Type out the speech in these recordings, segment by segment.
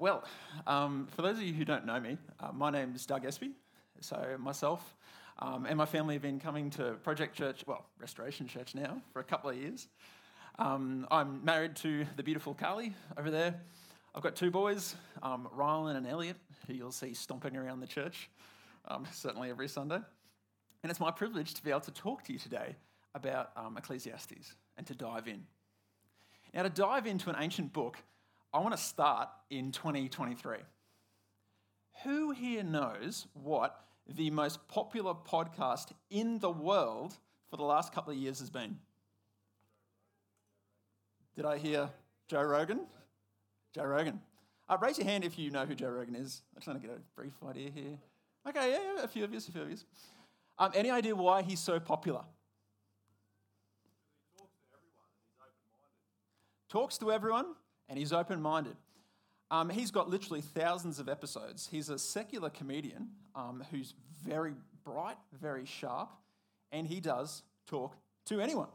Well, um, for those of you who don't know me, uh, my name is Doug Espy. So, myself um, and my family have been coming to Project Church, well, Restoration Church now, for a couple of years. Um, I'm married to the beautiful Carly over there. I've got two boys, um, Rylan and Elliot, who you'll see stomping around the church um, certainly every Sunday. And it's my privilege to be able to talk to you today about um, Ecclesiastes and to dive in. Now, to dive into an ancient book, I want to start in 2023. Who here knows what the most popular podcast in the world for the last couple of years has been? Did I hear Joe Rogan? Joe Rogan. Uh, raise your hand if you know who Joe Rogan is. I just want to get a brief idea here. Okay, yeah, yeah a few of you, a few of you. Um, any idea why he's so popular? Talks to everyone. Talks to everyone and he's open minded. Um, he's got literally thousands of episodes. He's a secular comedian um, who's very bright, very sharp, and he does talk to anyone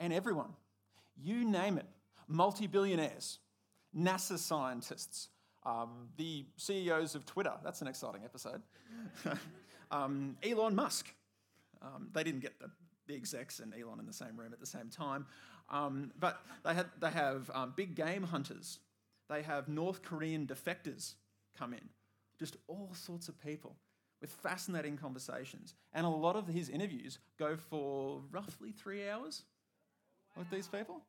and everyone. You name it multi billionaires, NASA scientists, um, the CEOs of Twitter. That's an exciting episode. um, Elon Musk. Um, they didn't get the, the execs and Elon in the same room at the same time. Um, but they, they have um, big game hunters. They have North Korean defectors come in. Just all sorts of people with fascinating conversations. And a lot of his interviews go for roughly three hours with these people.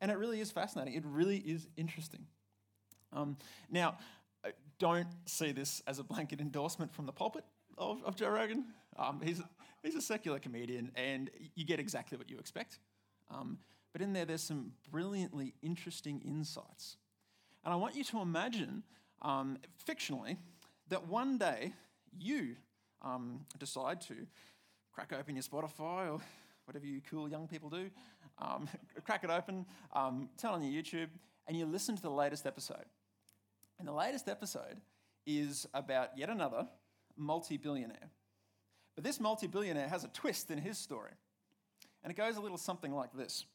And it really is fascinating. It really is interesting. Um, now, uh, don't see this as a blanket endorsement from the pulpit of, of Joe Rogan. Um, he's, he's a secular comedian, and you get exactly what you expect. Um, but in there, there's some brilliantly interesting insights. And I want you to imagine, um, fictionally, that one day you um, decide to crack open your Spotify or whatever you cool young people do, um, crack it open, um, turn on your YouTube, and you listen to the latest episode. And the latest episode is about yet another multi billionaire. But this multi billionaire has a twist in his story. And it goes a little something like this.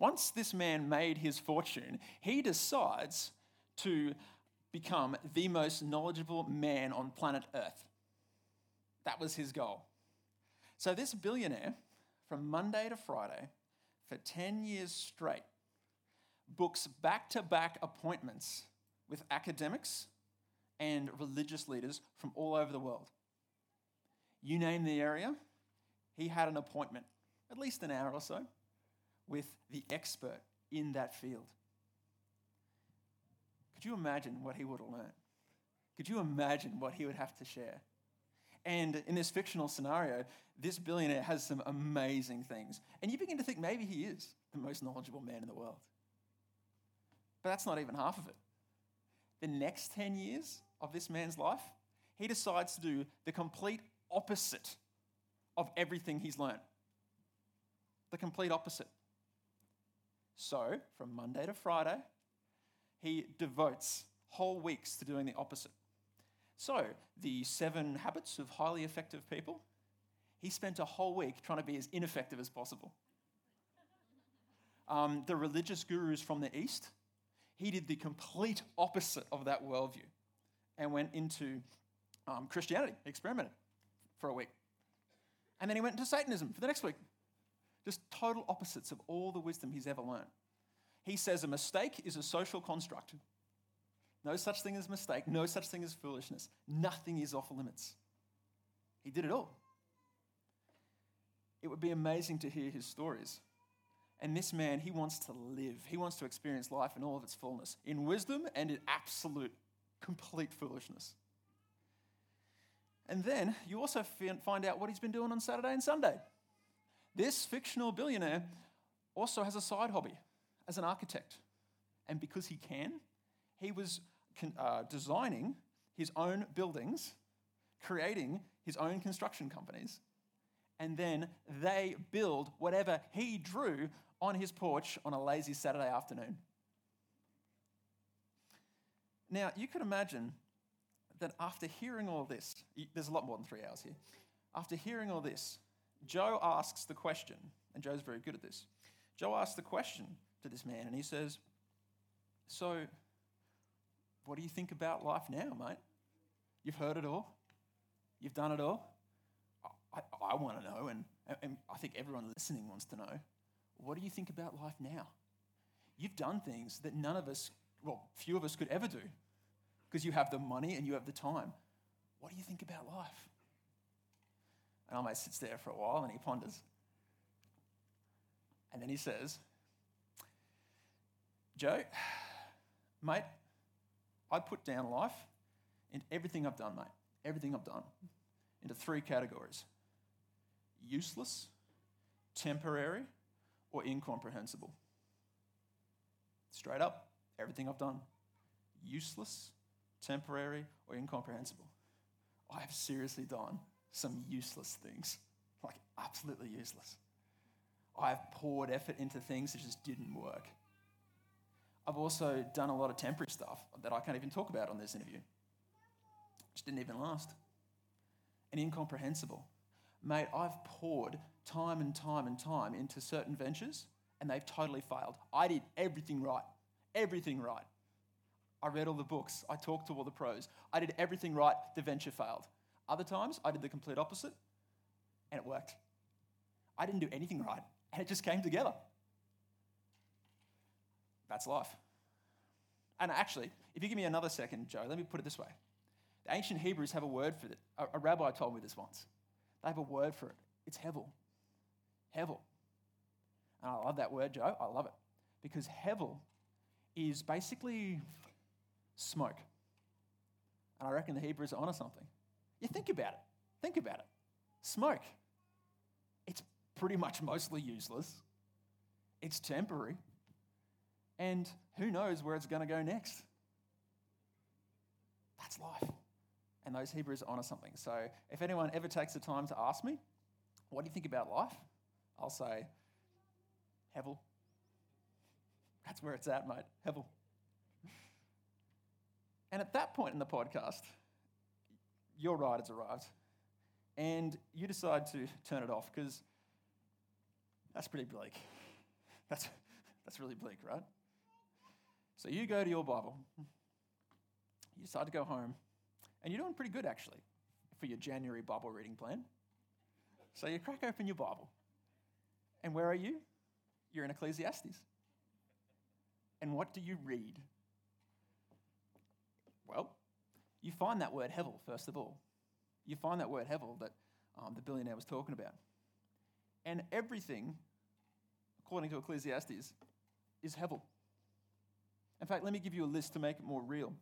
Once this man made his fortune, he decides to become the most knowledgeable man on planet Earth. That was his goal. So, this billionaire, from Monday to Friday, for 10 years straight, books back to back appointments with academics and religious leaders from all over the world. You name the area, he had an appointment, at least an hour or so, with the expert in that field. Could you imagine what he would have learned? Could you imagine what he would have to share? And in this fictional scenario, this billionaire has some amazing things. And you begin to think maybe he is the most knowledgeable man in the world. But that's not even half of it. The next 10 years of this man's life, he decides to do the complete opposite of everything he's learned. The complete opposite. So, from Monday to Friday, he devotes whole weeks to doing the opposite. So, the seven habits of highly effective people, he spent a whole week trying to be as ineffective as possible. Um, the religious gurus from the East, he did the complete opposite of that worldview and went into um, Christianity, experimented for a week. And then he went into Satanism for the next week. Just total opposites of all the wisdom he's ever learned. He says a mistake is a social construct. No such thing as mistake, no such thing as foolishness. Nothing is off limits. He did it all. It would be amazing to hear his stories. And this man, he wants to live. He wants to experience life in all of its fullness, in wisdom and in absolute, complete foolishness. And then you also find out what he's been doing on Saturday and Sunday. This fictional billionaire also has a side hobby as an architect. And because he can, he was uh, designing his own buildings, creating his own construction companies, and then they build whatever he drew on his porch on a lazy Saturday afternoon. Now, you could imagine that after hearing all this, there's a lot more than three hours here. After hearing all this, Joe asks the question, and Joe's very good at this. Joe asks the question to this man, and he says, So, what do you think about life now, mate? You've heard it all, you've done it all. I, I, want to know, and, and I think everyone listening wants to know what do you think about life now? You've done things that none of us, well, few of us could ever do because you have the money and you have the time. What do you think about life? And mate sits there for a while and he ponders. And then he says, Joe, mate, I put down life and everything I've done, mate, everything I've done, into three categories useless, temporary, or incomprehensible. Straight up, everything I've done, useless, temporary, or incomprehensible. I have seriously done some useless things, like absolutely useless. I've poured effort into things that just didn't work. I've also done a lot of temporary stuff that I can't even talk about on this interview. Just didn't even last. And incomprehensible. Mate, I've poured time and time and time into certain ventures and they've totally failed. I did everything right. Everything right. I read all the books. I talked to all the pros. I did everything right. The venture failed. Other times, I did the complete opposite and it worked. I didn't do anything right and it just came together. That's life. And actually, if you give me another second, Joe, let me put it this way. The ancient Hebrews have a word for it. A, rabbi told me this once. They have a word for it. It's hevel. Hevel. And I love that word, Joe. I love it. Because hevel is basically smoke. And I reckon the Hebrews are onto something. You think about it. Think about it. Smoke. It's pretty much mostly useless. It's temporary. And who knows where it's going to go next? That's life. And those Hebrews honor something. So if anyone ever takes the time to ask me, what do you think about life? I'll say, Hevel. That's where it's at, mate. Hevel. And at that point in the podcast, your ride has arrived. And you decide to turn it off because that's pretty bleak. That's, that's really bleak, right? So you go to your Bible, you decide to go home, and you're doing pretty good actually for your January Bible reading plan. So you crack open your Bible. And where are you? You're in Ecclesiastes. And what do you read? Well, you find that word hevel, first of all. You find that word hevel that um, the billionaire was talking about. And everything, according to Ecclesiastes, is hevel. In fact, let me give you a list to make it more real.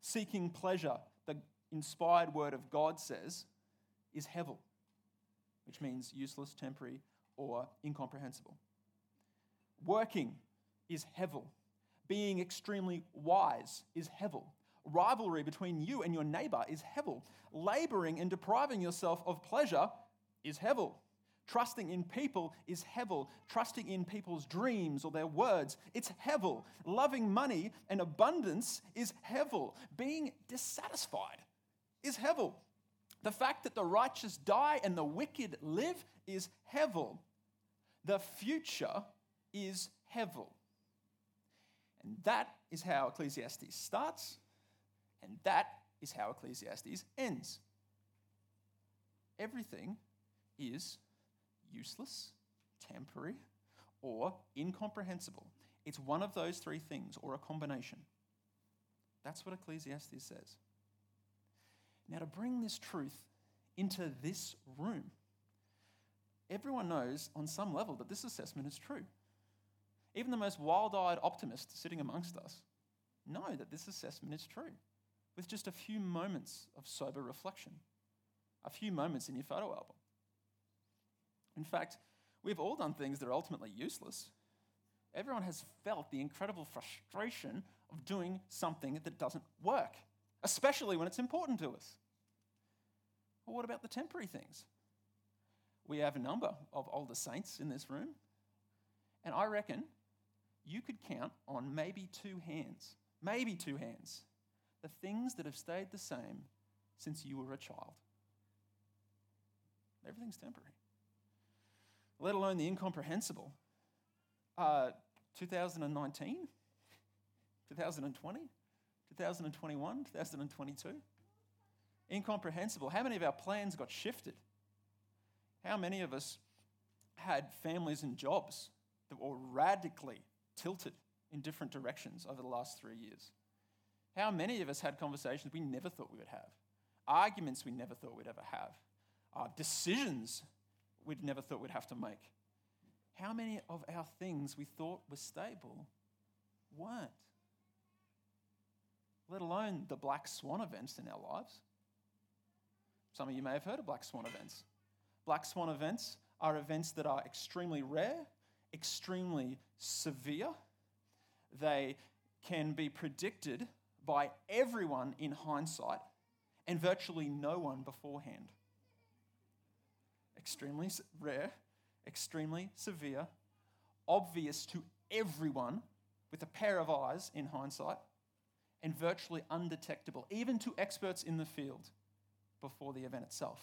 Seeking pleasure, the inspired word of God says, is hevel, which means useless, temporary, or incomprehensible. Working is hevel. Being extremely wise is hevel. Rivalry between you and your neighbor is hevel. Laboring and depriving yourself of pleasure is hevel. Trusting in people is hevel. Trusting in people's dreams or their words, it's hevel. Loving money and abundance is hevel. Being dissatisfied is hevel. The fact that the righteous die and the wicked live is hevel. The future is hevel. And that is how Ecclesiastes starts, and that is how Ecclesiastes ends. Everything is useless, temporary, or incomprehensible. It's one of those three things, or a combination. That's what Ecclesiastes says. Now, to bring this truth into this room, everyone knows on some level that this assessment is true. Even the most wild eyed optimist sitting amongst us know that this assessment is true with just a few moments of sober reflection, a few moments in your photo album. In fact, we've all done things that are ultimately useless. Everyone has felt the incredible frustration of doing something that doesn't work, especially when it's important to us. Well, what about the temporary things? We have a number of older saints in this room, and I reckon you could count on maybe two hands, maybe two hands, the things that have stayed the same since you were a child. Everything's temporary, let alone the incomprehensible. Uh, 2019, 2020, 2021, 2022? Incomprehensible. How many of our plans got shifted? How many of us had families and jobs that were radically tilted in different directions over the last three years? How many of us had conversations we never thought we would have? Arguments we never thought we'd ever have? Uh, decisions we'd never thought we'd have to make? How many of our things we thought were stable weren't? Let alone the black swan events in our lives. Some of you may have heard of black swan events. Black swan events are events that are extremely rare, extremely severe. They can be predicted by everyone in hindsight and virtually no one beforehand. Extremely rare, extremely severe, obvious to everyone with a pair of eyes in hindsight, and virtually undetectable, even to experts in the field before the event itself.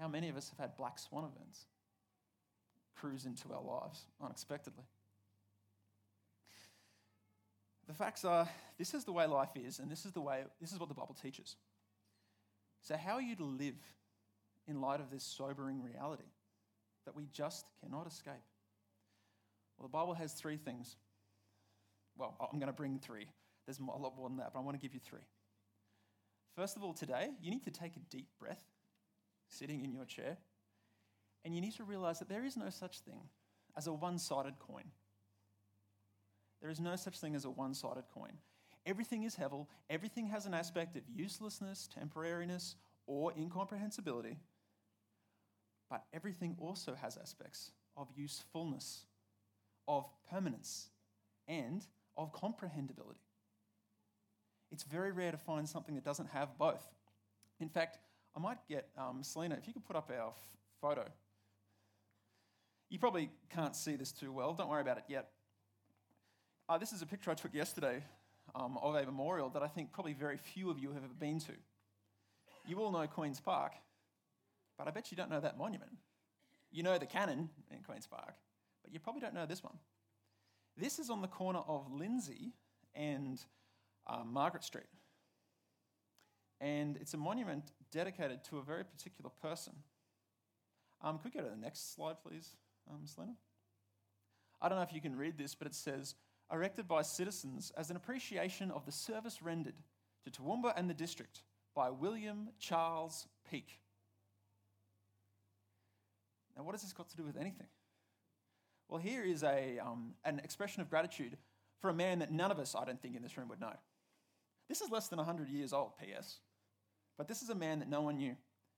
How many of us have had black swan events cruise into our lives unexpectedly? The facts are this is the way life is, and this is the way this is what the Bible teaches. So, how are you to live in light of this sobering reality that we just cannot escape? Well, the Bible has three things. Well, I'm going to bring three. There's a lot more than that, but I want to give you three. First of all, today, you need to take a deep breath sitting in your chair, and you need to realize that there is no such thing as a one sided coin. There is no such thing as a one sided coin. Everything is hevel, everything has an aspect of uselessness, temporariness, or incomprehensibility, but everything also has aspects of usefulness, of permanence, and of comprehensibility. It's very rare to find something that doesn't have both. In fact, I might get um, Selena, if you could put up our f- photo. You probably can't see this too well, don't worry about it yet. Uh, this is a picture I took yesterday um, of a memorial that I think probably very few of you have ever been to. You all know Queen's Park, but I bet you don't know that monument. You know the cannon in Queen's Park, but you probably don't know this one. This is on the corner of Lindsay and uh, Margaret Street. And it's a monument dedicated to a very particular person. Um, could we go to the next slide, please, um, Selena? I don't know if you can read this, but it says, erected by citizens as an appreciation of the service rendered to Toowoomba and the district by William Charles Peake. Now, what has this got to do with anything? Well, here is a, um, an expression of gratitude for a man that none of us, I don't think, in this room would know. This is less than 100 years old, P.S. But this is a man that no one knew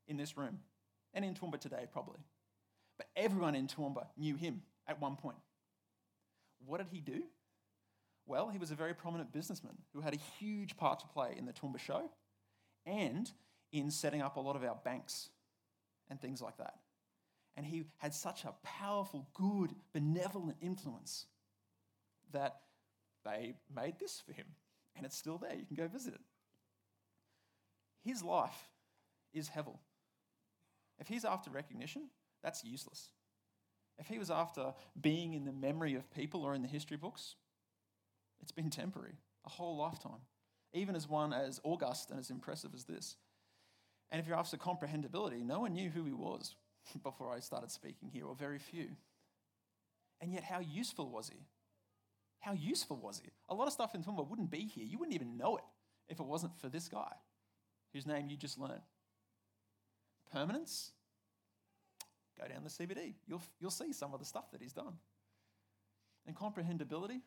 in this room and in Toowoomba today, probably. But everyone in Toowoomba knew him at one point. What did he do? Well, he was a very prominent businessman who had a huge part to play in the Toowoomba show and in setting up a lot of our banks and things like that. And he had such a powerful, good, benevolent influence that they made this for him. And it's still there. You can go visit it his life is hevel. If he's after recognition, that's useless. If he was after being in the memory of people or in the history books, it's been temporary, a whole lifetime, even as one as august and as impressive as this. And if you're after comprehensibility, no one knew who he was before I started speaking here, or very few. And yet, how useful was he? How useful was he? A lot of stuff in Toowoomba wouldn't be here. You wouldn't even know it if it wasn't for this guy whose name you just learned. Permanence? Go down the CBD. You'll, you'll see some of the stuff that he's done. And comprehensibility?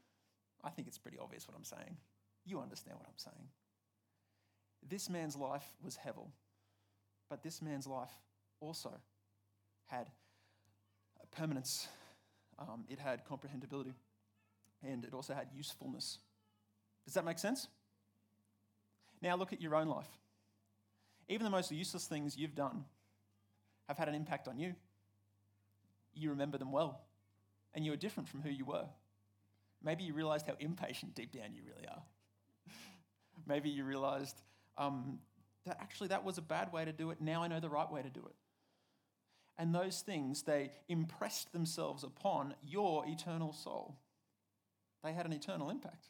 I think it's pretty obvious what I'm saying. You understand what I'm saying. This man's life was hevel, but this man's life also had permanence, um, it had comprehensibility, and it also had usefulness. Does that make sense? Now look at your own life. Even the most useless things you've done have had an impact on you. You remember them well, and you are different from who you were. Maybe you realized how impatient deep down you really are. Maybe you realized um, that actually that was a bad way to do it. Now I know the right way to do it. And those things, they impressed themselves upon your eternal soul. They had an eternal impact,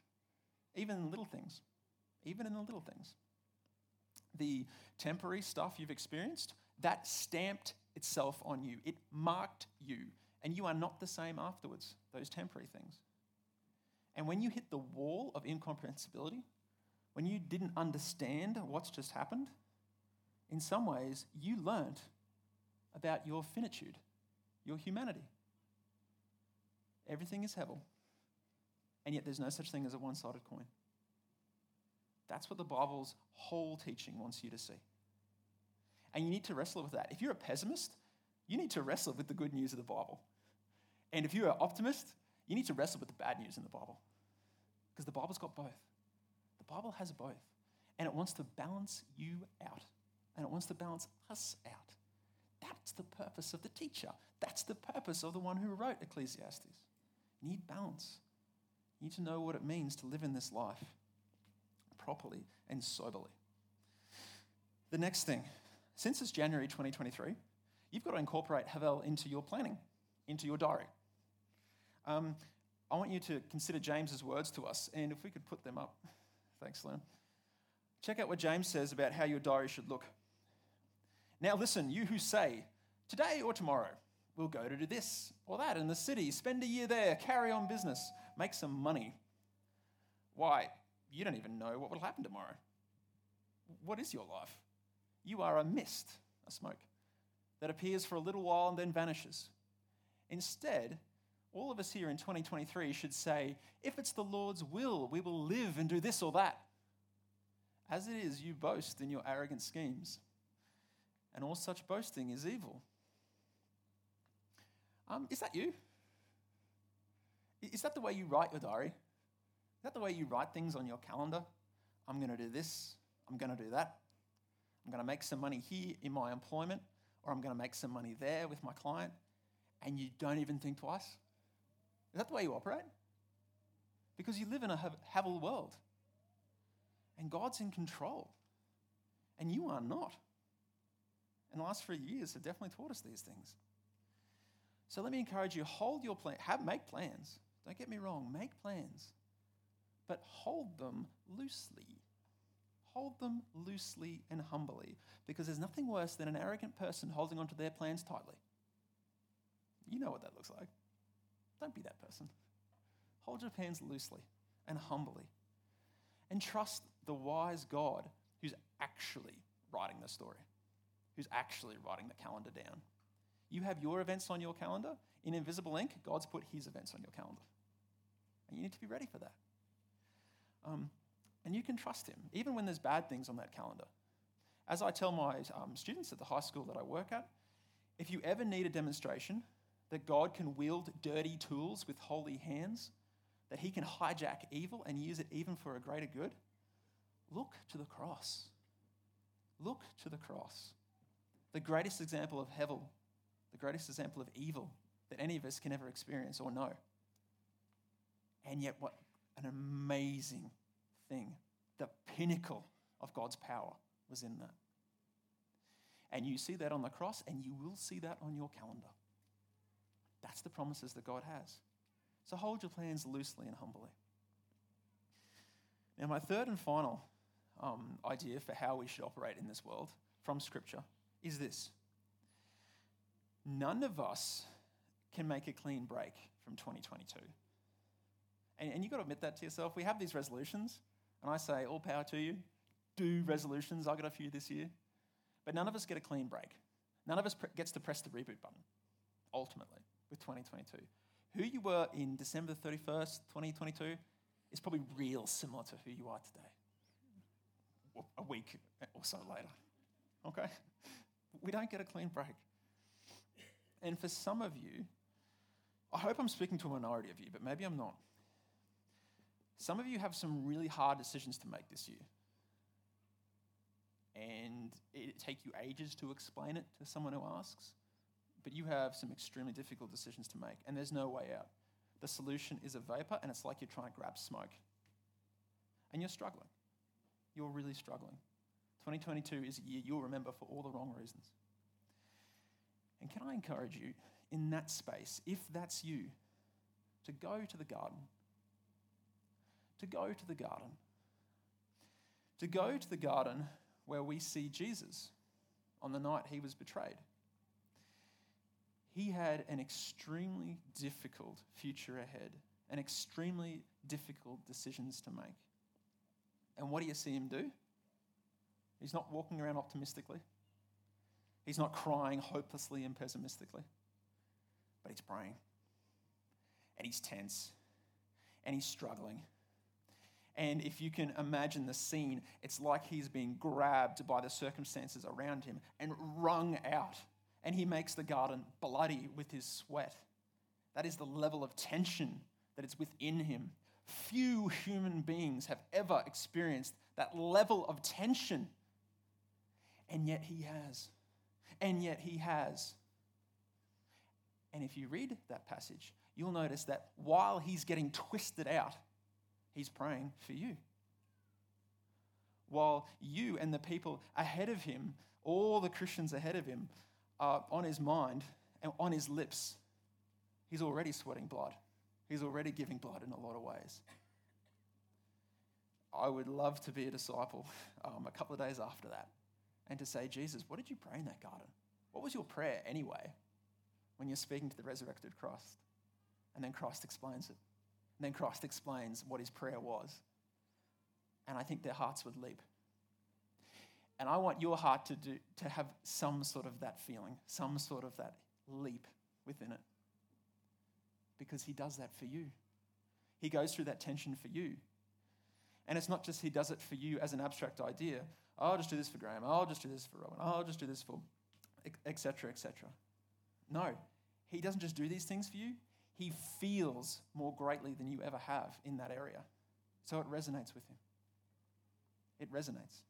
even in little things even in the little things. The temporary stuff you've experienced, that stamped itself on you. It marked you, and you are not the same afterwards, those temporary things. And when you hit the wall of incomprehensibility, when you didn't understand what's just happened, in some ways, you learnt about your finitude, your humanity. Everything is hevel, and yet there's no such thing as a one sided coin. That's what the Bible's whole teaching wants you to see. And you need to wrestle with that. If you're a pessimist, you need to wrestle with the good news of the Bible. And if you're an optimist, you need to wrestle with the bad news in the Bible. Because the Bible's got both. The Bible has both. And it wants to balance you out. And it wants to balance us out. That's the purpose of the teacher. That's the purpose of the one who wrote Ecclesiastes. You need balance. You need to know what it means to live in this life properly and soberly. The next thing, since it's January 2023, you've got to incorporate Hevel into your planning, into your diary. Um, I want you to consider James's words to us, and if we could put them up. Thanks, Leon. Check out what James says about how your diary should look. Now, listen, you who say, today or tomorrow, we'll go to do this or that in the city, spend a year there, carry on business, make some money. Why? You don't even know what will happen tomorrow. What is your life? You are a mist, a smoke, that appears for a little while and then vanishes. Instead, all of us here in 2023 should say, if it's the Lord's will, we will live and do this or that. As it is, you boast in your arrogant schemes, and all such boasting is evil. Um, is that you? Is that the way you write your diary? Is that the way you write things on your calendar? I'm going to do this, I'm going to do that. I'm going to make some money here in my employment, or I'm going to make some money there with my client, and you don't even think twice? Is that the way you operate? Because you live in a Hevel world. And God's in control. And you are not. And the last three years have definitely taught us these things. So let me encourage you hold your plan, have, make plans. Don't get me wrong, make plans. But hold them loosely. Hold them loosely and humbly. Because there's nothing worse than an arrogant person holding onto their plans tightly. You know what that looks like. Don't be that person. Hold your hands loosely and humbly. And trust the wise God who's actually writing the story, who's actually writing the calendar down. You have your events on your calendar. In invisible ink, God's put his events on your calendar. And you need to be ready for that. Um, and you can trust him, even when there's bad things on that calendar. As I tell my um, students at the high school that I work at, if you ever need a demonstration that God can wield dirty tools with holy hands, that he can hijack evil and use it even for a greater good? Look to the cross. Look to the cross. The greatest example of Hevel, the greatest example of evil that any of us can ever experience or know. And yet, what an amazing thing. The pinnacle of God's power was in that. And you see that on the cross, and you will see that on your calendar. That's the promises that God has. So hold your plans loosely and humbly. Now, my third and final um, idea for how we should operate in this world from Scripture is this none of us can make a clean break from 2022. And, and you've got to admit that to yourself. We have these resolutions, and I say, all power to you. Do resolutions. I got a few this year. But none of us get a clean break. None of us gets to press the reboot button, ultimately with 2022. Who you were in December 31st, 2022 is probably real similar to who you are today, a week or so later. Okay? We don't get a clean break. And for some of you, I hope I'm speaking to a minority of you, but maybe I'm not. Some of you have some really hard decisions to make this year. And it take you ages to explain it to someone who asks but you have some extremely difficult decisions to make, and there's no way out. The solution is a vapor, and it's like you're trying to grab smoke. And you're struggling. You're really struggling. 2022 is a year you'll remember for all the wrong reasons. And can I encourage you in that space, if that's you, to go to the garden? To go to the garden. to go to the garden where we see Jesus on the night he was betrayed. He had an extremely difficult future ahead and extremely difficult decisions to make. And what do you see him do? He's not walking around optimistically. He's not crying hopelessly and pessimistically. But he's praying. And he's tense. And he's struggling. And if you can imagine the scene, it's like he's being grabbed by the circumstances around him and wrung out. And he makes the garden bloody with his sweat. That is the level of tension that is within him. Few human beings have ever experienced that level of tension. And yet he has. And yet he has. And if you read that passage, you'll notice that while he's getting twisted out, He's praying for you. While you and the people ahead of him, all the Christians ahead of him, are on his mind and on his lips, he's already sweating blood. He's already giving blood in a lot of ways. I would love to be a disciple um, a couple of days after that and to say, Jesus, what did you pray in that garden? What was your prayer anyway when you're speaking to the resurrected Christ? And then Christ explains it. And then Christ explains what his prayer was. And I think their hearts would leap. And I want your heart to, do, to have some sort of that feeling, some sort of that leap within it. Because he does that for you. He goes through that tension for you. And it's not just he does it for you as an abstract idea. Oh, I'll just do this for Graham. Oh, I'll just do this for Rowan. Oh, I'll just do this for etc. etc. No, he doesn't just do these things for you he feels more greatly than you ever have in that area. So it resonates with him. It resonates.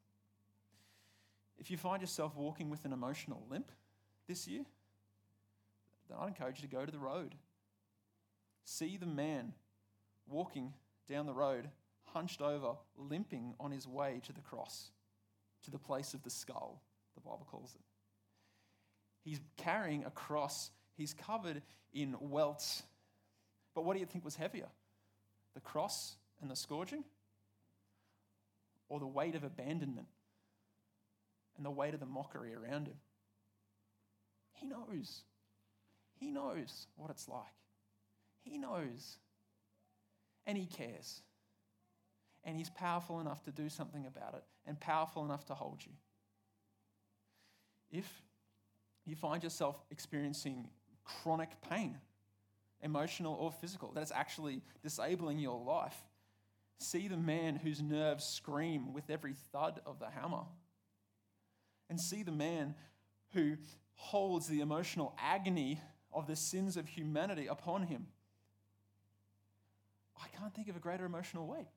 If you find yourself walking with an emotional limp this year, then I'd encourage you to go to the road. See the man walking down the road, hunched over, limping on his way to the cross, to the place of the skull, the Bible calls it. He's carrying a cross, he's covered in welts but what do you think was heavier? The cross and the scourging? Or the weight of abandonment and the weight of the mockery around him? He knows. He knows what it's like. He knows. And he cares. And he's powerful enough to do something about it and powerful enough to hold you. If you find yourself experiencing chronic pain, emotional or physical, that is actually disabling your life. See the man whose nerves scream with every thud of the hammer. And see the man who holds the emotional agony of the sins of humanity upon him. I can't think of a greater emotional weight.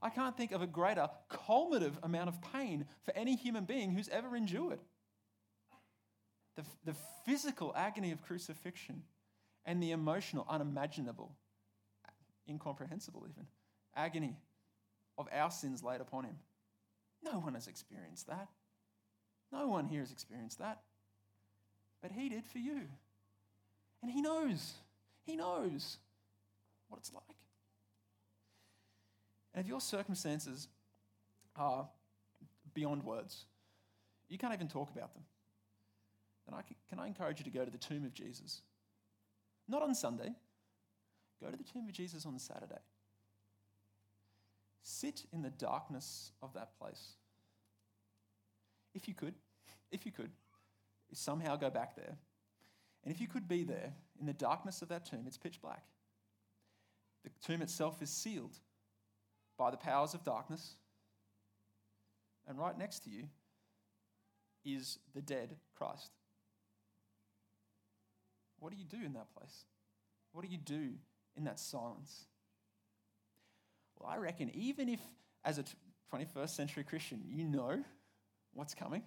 I can't think of a greater culminative amount of pain for any human being who's ever endured. The, the physical agony of crucifixion and the emotional, unimaginable, incomprehensible even, agony of our sins laid upon him. No one has experienced that. No one here has experienced that. But he did for you. And he knows. He knows what it's like. And if your circumstances are beyond words, you can't even talk about them, then I can, can I encourage you to go to the tomb of Jesus? Not on Sunday. Go to the tomb of Jesus on Saturday. Sit in the darkness of that place. If you could, if you could, somehow go back there. And if you could be there in the darkness of that tomb, it's pitch black. The tomb itself is sealed by the powers of darkness. And right next to you is the dead Christ. What do you do in that place? What do you do in that silence? Well, I reckon even if, as a 21st century Christian, you know what's coming,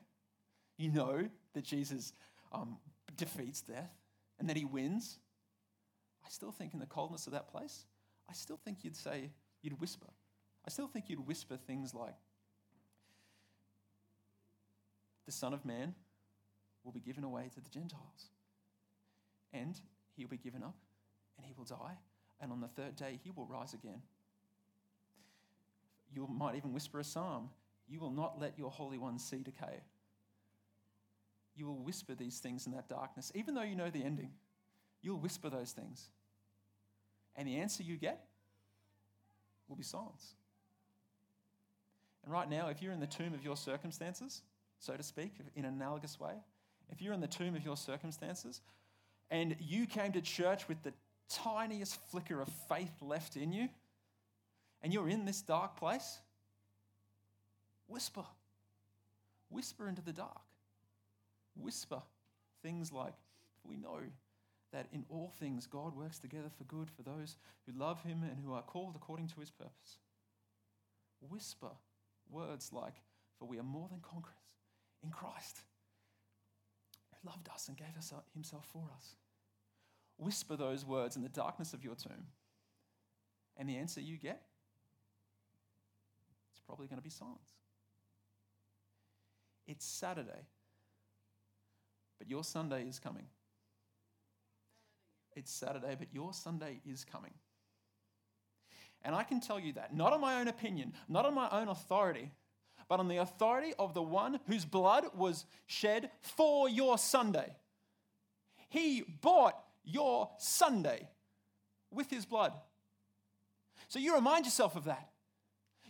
you know that Jesus um, defeats death and that he wins, I still think in the coldness of that place, I still think you'd say, you'd whisper. I still think you'd whisper things like, the Son of Man will be given away to the Gentiles and he will be given up and he will die. And on the third day, he will rise again. You might even whisper a psalm. You will not let your Holy One see decay. You will whisper these things in that darkness, even though you know the ending. You'll whisper those things. And the answer you get will be silence. And right now, if you're in the tomb of your circumstances, so to speak, in an analogous way, if you're in the tomb of your circumstances and you came to church with the tiniest flicker of faith left in you, and you're in this dark place, whisper. Whisper into the dark. Whisper things like, We know that in all things God works together for good for those who love Him and who are called according to His purpose. Whisper words like, For we are more than conquerors in Christ, who loved us and gave us uh, Himself for us. Whisper those words in the darkness of your tomb, and the answer you get is probably going to be silence. It's Saturday, but your Sunday is coming. It's Saturday, but your Sunday is coming. And I can tell you that, not on my own opinion, not on my own authority, but on the authority of the one whose blood was shed for your Sunday. He bought your Sunday with his blood. So you remind yourself of that.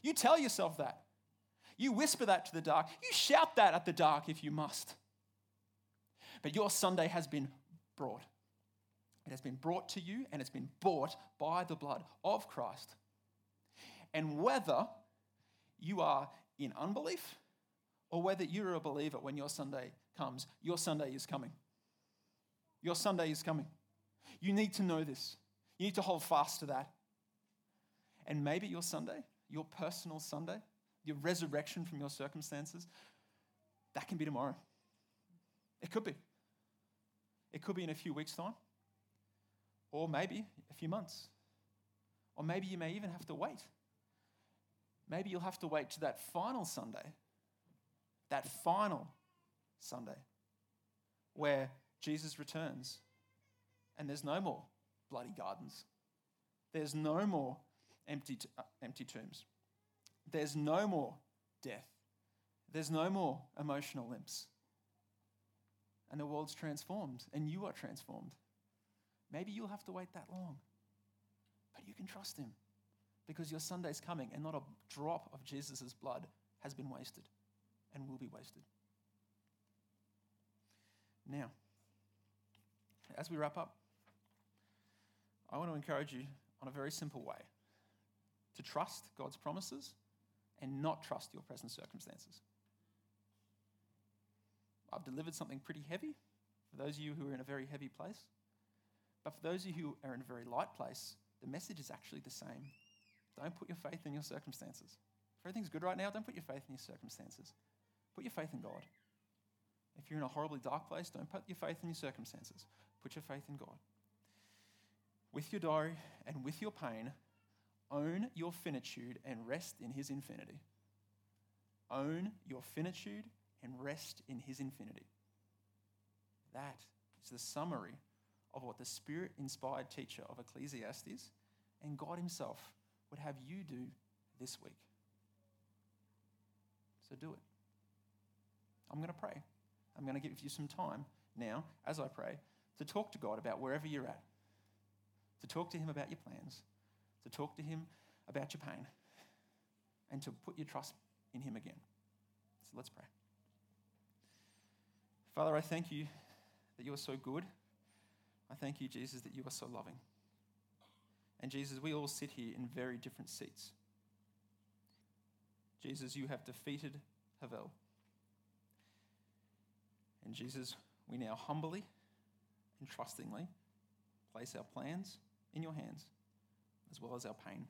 You tell yourself that. You whisper that to the dark. You shout that at the dark if you must. But your Sunday has been brought. It has been brought to you and it's been bought by the blood of Christ. And whether you are in unbelief or whether you're a believer when your Sunday comes, your Sunday is coming. Your Sunday is coming. You need to know this. You need to hold fast to that. And maybe your Sunday, your personal Sunday, your resurrection from your circumstances, that can be tomorrow. It could be. It could be in a few weeks' time, or maybe a few months, or maybe you may even have to wait Maybe you'll have to wait to that final Sunday, that final Sunday, where Jesus returns and there's no more bloody gardens. There's no more empty, t- uh, empty tombs. There's no more death. There's no more emotional limps. And the world's transformed, and you are transformed. Maybe you'll have to wait that long, but you can trust Him because your Sunday's coming and not a drop of Jesus' blood has been wasted and will be wasted. Now, as we wrap up, I want to encourage you on a very simple way to trust God's promises and not trust your present circumstances. I've delivered something pretty heavy for those of you who are in a very heavy place. But for those of you who are in a very light place, the message is actually the same. Don't put your faith in your circumstances. If everything's good right now, don't put your faith in your circumstances. Put your faith in God. If you're in a horribly dark place, don't put your faith in your circumstances. Put your faith in God. With your diary and with your pain, own your finitude and rest in His infinity. Own your finitude and rest in His infinity. That is the summary of what the Spirit inspired teacher of Ecclesiastes and God Himself would have you do this week. So do it. I'm going to pray. I'm going to give you some time now, as I pray, to talk to God about wherever you're at, to talk to Him about your plans, to talk to Him about your pain, and to put your trust in Him again. So let's pray. Father, I thank you that you are so good. I thank you, Jesus, that you are so loving. And Jesus, we all sit here in very different seats. Jesus, you have defeated Hevel. And Jesus, we now humbly and trustingly place our plans in your hands, as well as our pain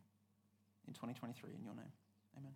in 2023 in your name. Amen.